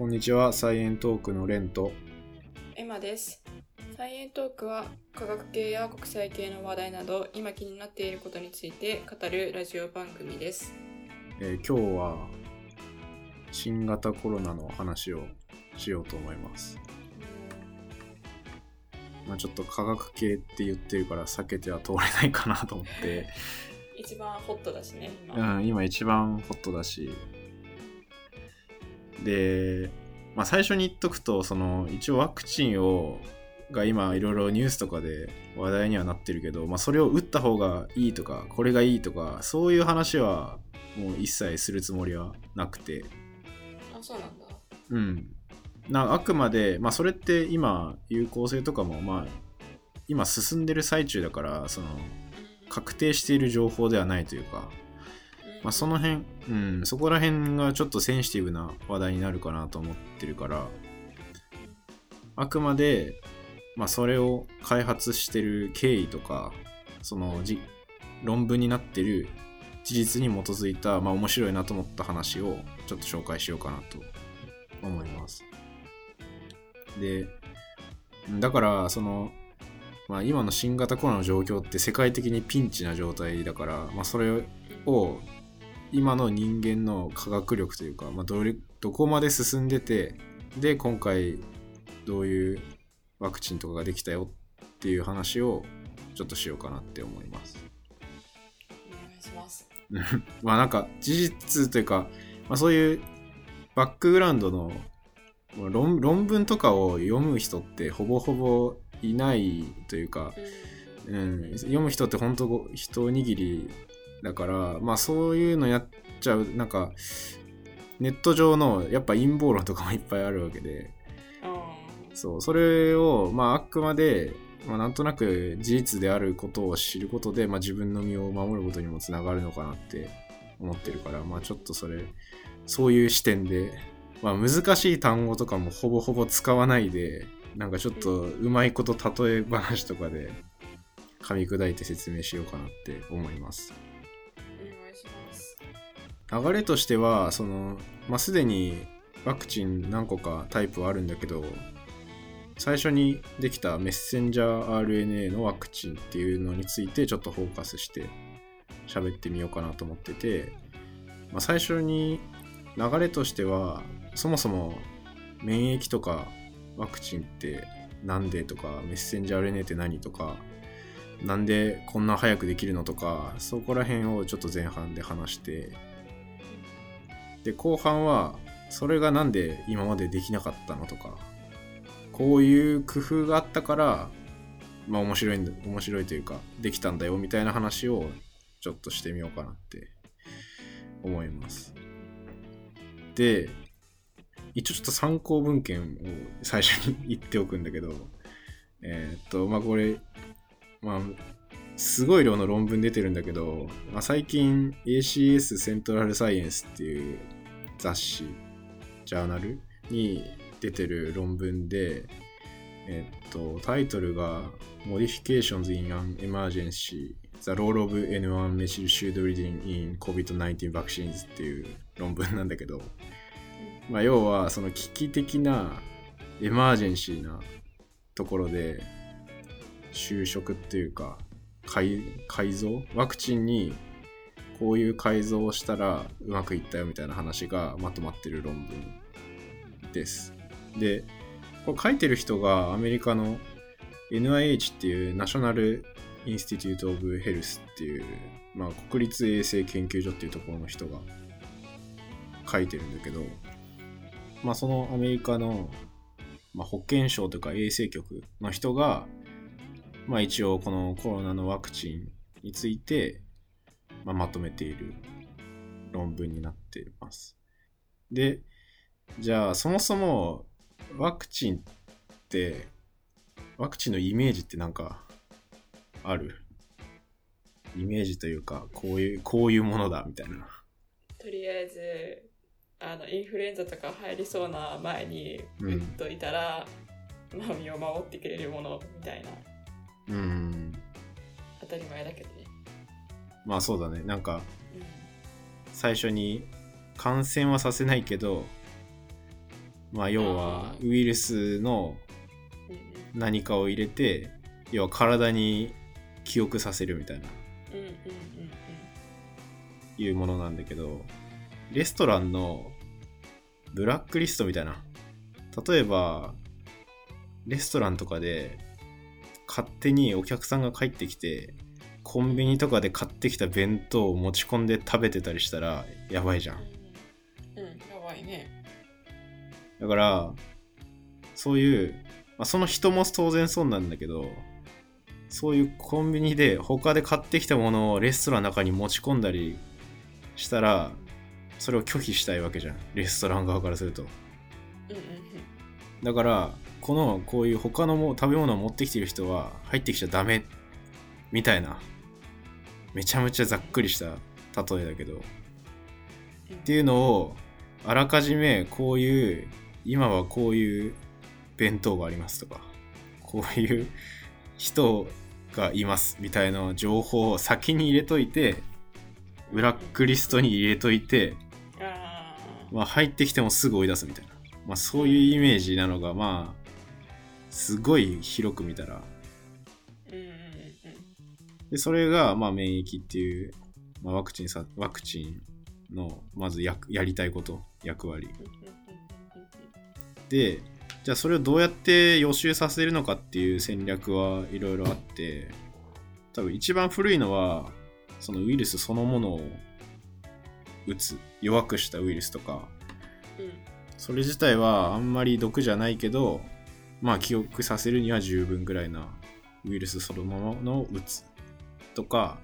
こんにちは、サイエントークのレンと。エマです。サイエントークは科学系や国際系の話題など今気になっていることについて語るラジオ番組です。えー今日は新型コロナの話をしようと思います。まあ、ちょっと科学系って言ってるから避けては通れないかなと思って、一番ホットだしね、今。うん、今一番ホットだし。で、まあ、最初に言っとくと、その一応ワクチンをが今いろいろニュースとかで話題にはなってるけど、まあ、それを打った方がいいとかこれがいいとかそういう話はもう一切するつもりはなくて。あ、そうなんだ。うん。なあくまで、まあ、それって今有効性とかもまあ今進んでる最中だからその確定している情報ではないというか、まあ、その辺、うん、そこら辺がちょっとセンシティブな話題になるかなと思ってるからあくまで、まあ、それを開発してる経緯とかそのじ論文になってる事実に基づいた、まあ、面白いなと思った話をちょっと紹介しようかなと思います。でだからその、まあ、今の新型コロナの状況って世界的にピンチな状態だから、まあ、それを今の人間の科学力というか、まあ、どれどこまで進んでてで今回どういうワクチンとかができたよっていう話をちょっとしようかなって思います。お願いします。まあなんか事実というか、まあ、そういうバックグラウンドのまあ論論文とかを読む人ってほぼほぼいないというか、うん、読む人って本当ご一握りだからまあそういうのやっちゃうなんかネット上のやっぱ陰謀論とかもいっぱいあるわけでうん。そうそれをまああくまで、まあ、なんとなく事実であることを知ることで、まあ、自分の身を守ることにもつながるのかなって思ってるからまあちょっとそれそういう視点で、まあ、難しい単語とかもほぼほぼ使わないでなんかちょっとうまいこと例え話とかで噛み砕いて説明しようかなって思います。流れとしてはその、まあ、すでにワクチン何個かタイプはあるんだけど最初にできたメッセンジャー RNA のワクチンっていうのについてちょっとフォーカスして喋ってみようかなと思ってて、まあ、最初に流れとしてはそもそも免疫とかワクチンってなんでとかメッセンジャー RNA って何とかなんでこんな早くできるのとかそこら辺をちょっと前半で話してで後半はそれがなんで今までできなかったのとかこういう工夫があったからまあ面白いんだ面白いというかできたんだよみたいな話をちょっとしてみようかなって思います。で一応ちょっと参考文献を最初に言っておくんだけどえーっとまあこれまあすごい量の論文出てるんだけど、まあ、最近 ACS セントラルサイエンスっていう雑誌ジャーナルに出てる論文でえっとタイトルが Modifications in an Emergency The Role of N1 Methyl Pseudoridine in COVID-19 Vaccines っていう論文なんだけど、まあ、要はその危機的なエマージェンシーなところで就職っていうか改改造？ワクチンにこういう改造をしたらうまくいったよみたいな話がまとまってる論文です。で、これ書いてる人がアメリカの NIH っていうナショナルインスティテュート・オブ・ヘルスっていう、まあ、国立衛生研究所っていうところの人が書いてるんだけど、まあ、そのアメリカの、まあ、保健省とか衛生局の人が、まあ、一応このコロナのワクチンについて、まあ、まとめている論文になっています。で、じゃあそもそもワクチンって、ワクチンのイメージってなんかある？イメージというか、こういう、こういうものだみたいな。とりあえず、あの、インフルエンザとか入りそうな前にうん打っといたら、まあ身を守ってくれるものみたいな、うん。当たり前だけどね。まあそうだね。なんか、うん最初に感染はさせないけどまあ要はウイルスの何かを入れて要は体に記憶させるみたいなうんうんうんいうものなんだけどレストランのブラックリストみたいな例えばレストランとかで勝手にお客さんが帰ってきてコンビニとかで買ってきた弁当を持ち込んで食べてたりしたらやばいじゃん。うんやばいね。だからそういう、まあ、その人も当然そうなんだけどそういうコンビニで他で買ってきたものをレストランの中に持ち込んだりしたらそれを拒否したいわけじゃん。レストラン側からすると。うんうんだからこのこういう他のも食べ物を持ってきてる人は入ってきちゃダメみたいな。めちゃめちゃざっくりした例えだけど。うんっていうのをあらかじめこういう今はこういう弁当がありますとか。こういう人がいますみたいな情報を先に入れといてブラックリストに入れといて、まあ、入ってきてもすぐ追い出すみたいな、まあ、そういうイメージなのがまあすごい広く見たら。でそれがまあ免疫っていう、まあ、ワクチンさワクチンのまずややりたいこと役割。でじゃあそれをどうやって予習させるのかっていう戦略はいろいろあって多分一番古いのはそのウイルスそのものを打つ弱くしたウイルスとか。うん。それ自体はあんまり毒じゃないけどまあ記憶させるには十分ぐらいなウイルスそのものを打つとか、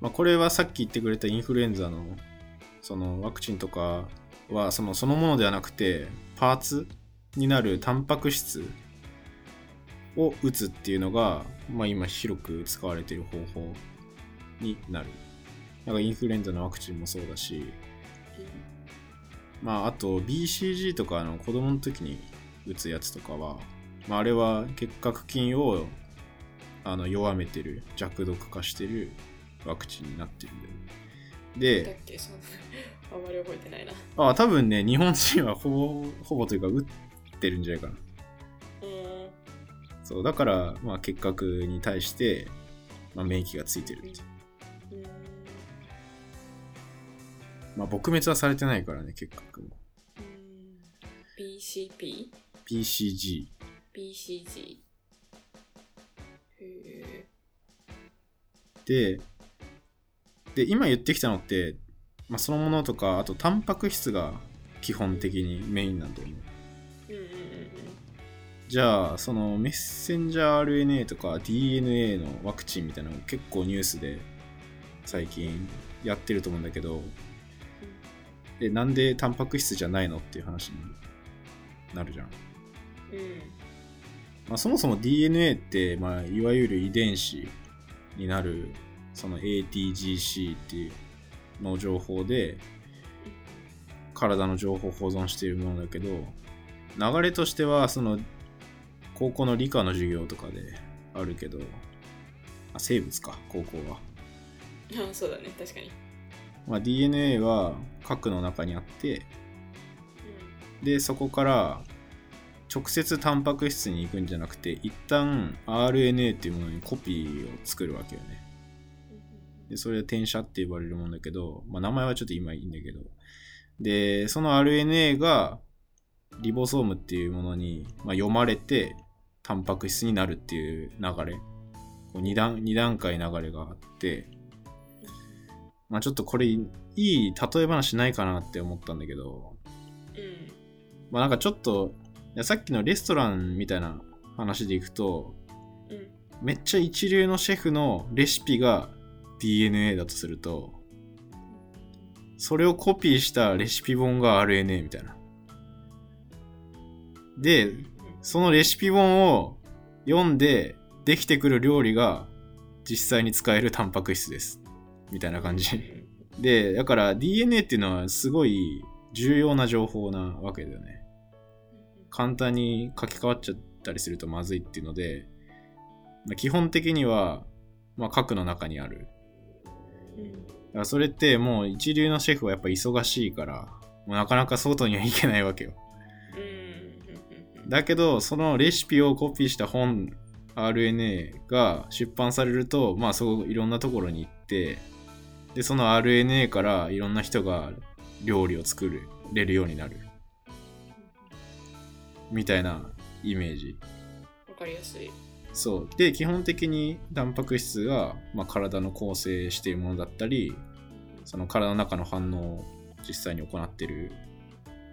まあ、これはさっき言ってくれたインフルエンザのそのワクチンとかはそのそのものではなくてパーツになるタンパク質を打つっていうのが、まあ、今広く使われている方法になる。なんかインフルエンザのワクチンもそうだし、まあ、あと BCG とかの子供の時に打つやつとかは、まあ、あれは結核菌をあの弱めてる弱毒化してるワクチンになってるんだよね。だでっけそん あんまり覚えてないな。あ多分ね日本人はほぼほぼというか打ってるんじゃないかな。うん。そうだから、まあ、結核に対して、まあ、免疫がついてるって。まあ撲滅はされてないからね結核も。うん。BCP? BCG BCG へえでで今言ってきたのって、まあ、そのものとかあとタンパク質が基本的にメインなんだよね。うんうんうんじゃあそのメッセンジャー RNA とか DNA のワクチンみたいなの結構ニュースで最近やってると思うんだけどでなんでタンパク質じゃないのっていう話になるじゃんまあ、そもそも DNA って、まあ、いわゆる遺伝子になるその ATGC っていうの情報で体の情報を保存しているものだけど流れとしてはその高校の理科の授業とかであるけどあ生物か高校は、あそうだね確かに。まあ、DNA は核の中にあってでそこから直接タンパク質に行くんじゃなくて一旦 RNA っていうものにコピーを作るわけよね。でそれは転写って呼ばれるもんだけど、まあ、名前はちょっと今いいんだけど。でその RNA がリボソームっていうものに、まあ、読まれてタンパク質になるっていう流れ。こう 2, 段2段階流れがあって、まあ、ちょっとこれいい例え話ないかなって思ったんだけど、うん。まあ、なんかちょっとさっきのレストランみたいな話でいくとうん。めっちゃ一流のシェフのレシピが DNA だとするとそれをコピーしたレシピ本が RNA みたいな。でそのレシピ本を読んでできてくる料理が実際に使えるタンパク質です。みたいな感じ。でだから DNA っていうのはすごい重要な情報なわけだよね簡単に書き換わっちゃったりするとまずいっていうので、まあ基本的には、まあ、核の中にある。うんだからそれってもう一流のシェフはやっぱ忙しいから、もうなかなか外には行けないわけよ。うんだけど、そのレシピをコピーした本、RNA が出版されると、まあそういろんなところに行って、で、その RNA からいろんな人が料理を作れるようになる。みたいなイメージ。わかりやすい。そう。で、基本的にタンパク質が、まあ、体の構成しているものだったり、その体の中の反応を実際に行っている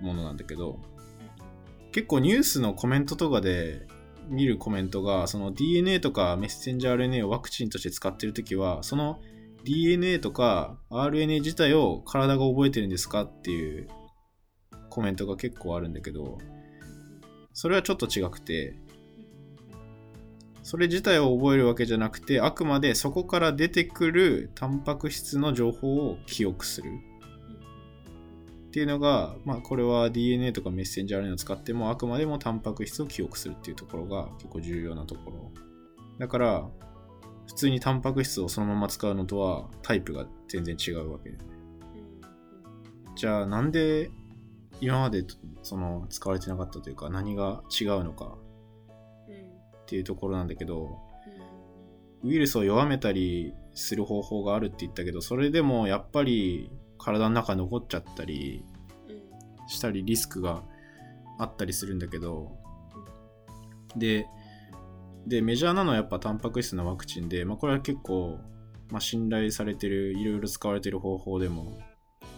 ものなんだけど、結構ニュースのコメントとかで見るコメントが、その DNA とかメッセンジャー RNA をワクチンとして使っているときは、その DNA とか RNA 自体を体が覚えてるんですかっていうコメントが結構あるんだけど、それはちょっと違くて、それ自体を覚えるわけじゃなくて、あくまでそこから出てくるタンパク質の情報を記憶する。っていうのが、まあこれは DNA とかメッセンジャー RNA を使ってもあくまでもタンパク質を記憶するっていうところが結構重要なところ。だから、普通にタンパク質をそのまま使うのとはタイプが全然違うわけで。じゃあなんで今までその使われてなかったというか何が違うのかっていうところなんだけど、ウイルスを弱めたりする方法があるって言ったけど、それでもやっぱり体の中に残っちゃったりしたりリスクがあったりするんだけど、で、で、メジャーなのはやっぱタンパク質のワクチンで、まあこれは結構、まあ、信頼されてる、いろいろ使われてる方法でも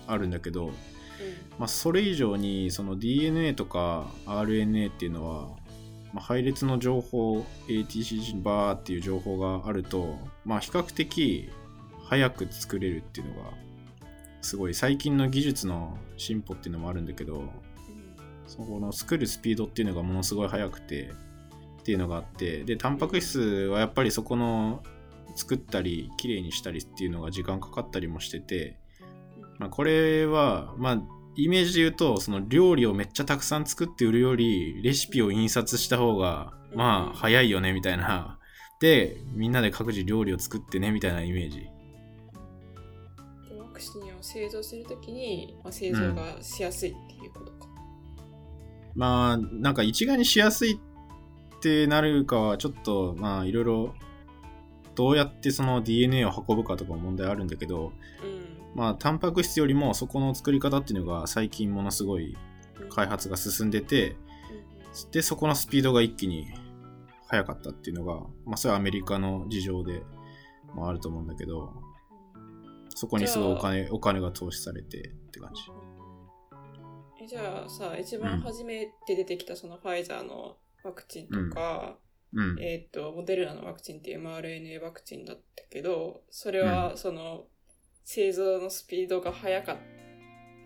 あるんだけど、まあそれ以上にその DNA とか RNA っていうのは、まあ、配列の情報 ATCG バーっていう情報があると、まあ、比較的早く作れるっていうのがすごい最近の技術の進歩っていうのもあるんだけどそこの作るスピードっていうのがものすごい速くてっていうのがあってでタンパク質はやっぱりそこの作ったりきれいにしたりっていうのが時間かかったりもしてて、まあ、これはまあイメージで言うと、その料理をめっちゃたくさん作って売るより、レシピを印刷した方が、まあ、早いよね、みたいな。で、みんなで各自料理を作ってね、みたいなイメージ。ワクチンを製造するときに、まあ、製造がしやすいっていうことか。うん、まあ、なんか一概にしやすいってなるかは、ちょっと、まあ、いろいろ、どうやってその DNA を運ぶかとか問題あるんだけど、うんまあ、タンパク質よりもそこの作り方っていうのが最近ものすごい開発が進んでて、で、そこのスピードが一気に速かったっていうのが、まあ、それはアメリカの事情でもあると思うんだけど、そこにすごいお金お金が投資されてって感じ。えじゃあさ、一番初めて出てきたそのファイザーのワクチンとか、うん、えっ、ー、と、モデルナのワクチンって mRNA ワクチンだったけど、それはその、製造のスピードが速か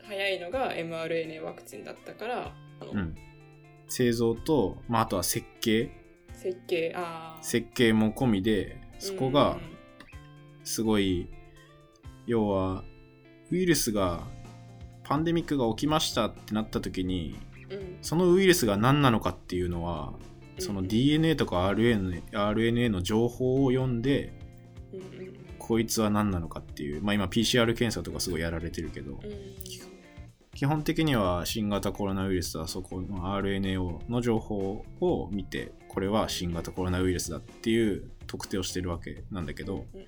速いのが mRNA ワクチンだったから、うん、製造と、まあ、あとは設計。設計あ設計も込みでそこがすごい、要はウイルスがパンデミックが起きましたってなった時に、うん、そのウイルスが何なのかっていうのはその DNA とか RNA, RNA の情報を読んで、うんうんこいつは何なのかっていう、まあ今 PCR 検査とかすごいやられてるけど、うん、基本的には新型コロナウイルスはそこの RNA の情報を見て、これは新型コロナウイルスだっていう特定をしてるわけなんだけど、うんうん、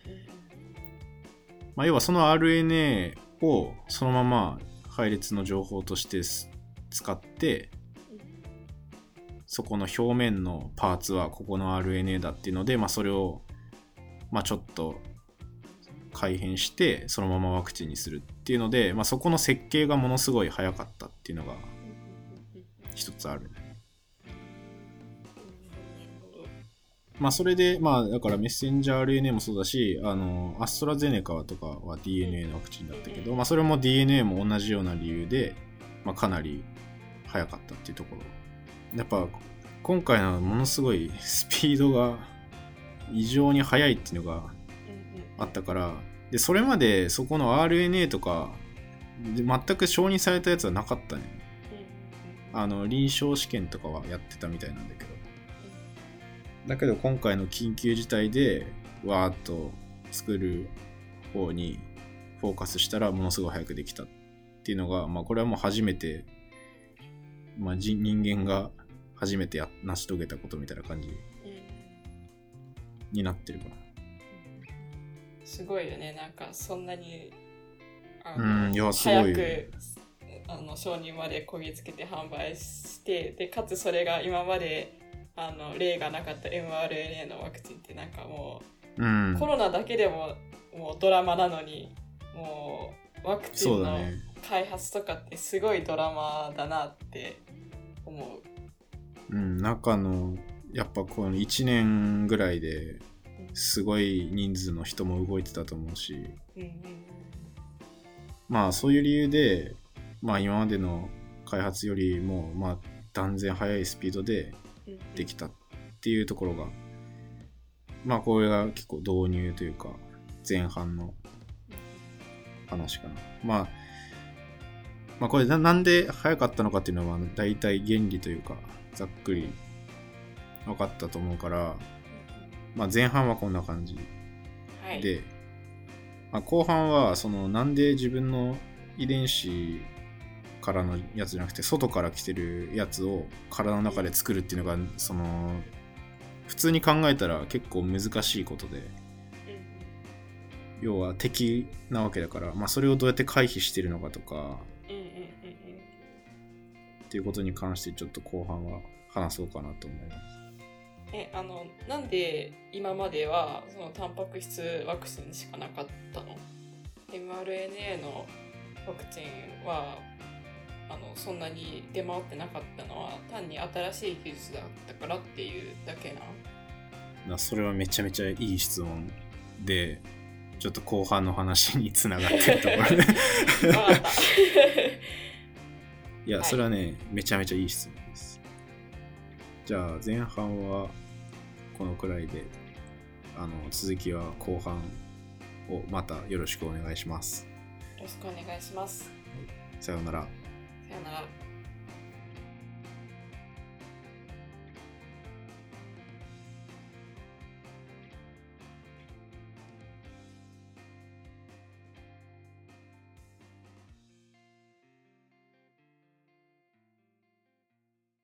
まあ要はその RNA をそのまま配列の情報として使って、そこの表面のパーツはここの RNA だっていうので、まあそれを、まあちょっと改変してそのままワクチンにするっていうので、まあ、そこの設計がものすごい早かったっていうのが一つある。まあそれで、まあだからメッセンジャー RNA もそうだし、あの、アストラゼネカとかは DNA のワクチンだったけど、まあそれも DNA も同じような理由で、まあかなり早かったっていうところ。やっぱ今回のものすごいスピードが異常に速いっていうのがあったから、で、それまでそこの RNA とか、で全く承認されたやつはなかったね。あの、臨床試験とかはやってたみたいなんだけど。だけど今回の緊急事態で、わーっと作る方にフォーカスしたらものすごい早くできたっていうのが、まあこれはもう初めて、まあ人間が初めてや成し遂げたことみたいな感じうんになってるかな。すごいよねなんかそんなにあうんいやすごいよ早くあの承認までこぎつけて販売してでかつそれが今まであの例がなかった mRNA のワクチンってなんかもうんう、コロナだけでももうドラマなのにもうワクチンの。開発とかってすごいドラマだなって思う。うん、中の、やっぱこの1年ぐらいですごい人数の人も動いてたと思うし、まあそういう理由で、まあ今までの開発よりも、まあ断然速いスピードでできたっていうところが、まあこれが結構導入というか前半の話かな。まあ、まあこれななんで早かったのかっていうのは大体原理というかざっくり分かったと思うから、まあ前半はこんな感じ。はい、で、まあ、後半はそのなんで自分の遺伝子からのやつじゃなくて外から来てるやつを体の中で作るっていうのがその普通に考えたら結構難しいことで。うん要は敵なわけだから、まあ、それをどうやって回避してるのかとか。っていうことに関してちょっと後半は話そうかなと思います。えあのなんで今まではそのタンパク質ワクチンしかなかったの？mRNA のワクチンはあのそんなに出回ってなかったのは単に新しい技術だったからっていうだけななそれはめちゃめちゃいい質問でちょっと後半の話につながってるところで。いや、はい。それはね、めちゃめちゃいい質問です。じゃあ、前半はこのくらいで、あの、続きは後半をまたよろしくお願いします。よろしくお願いしますさようなら。さよなら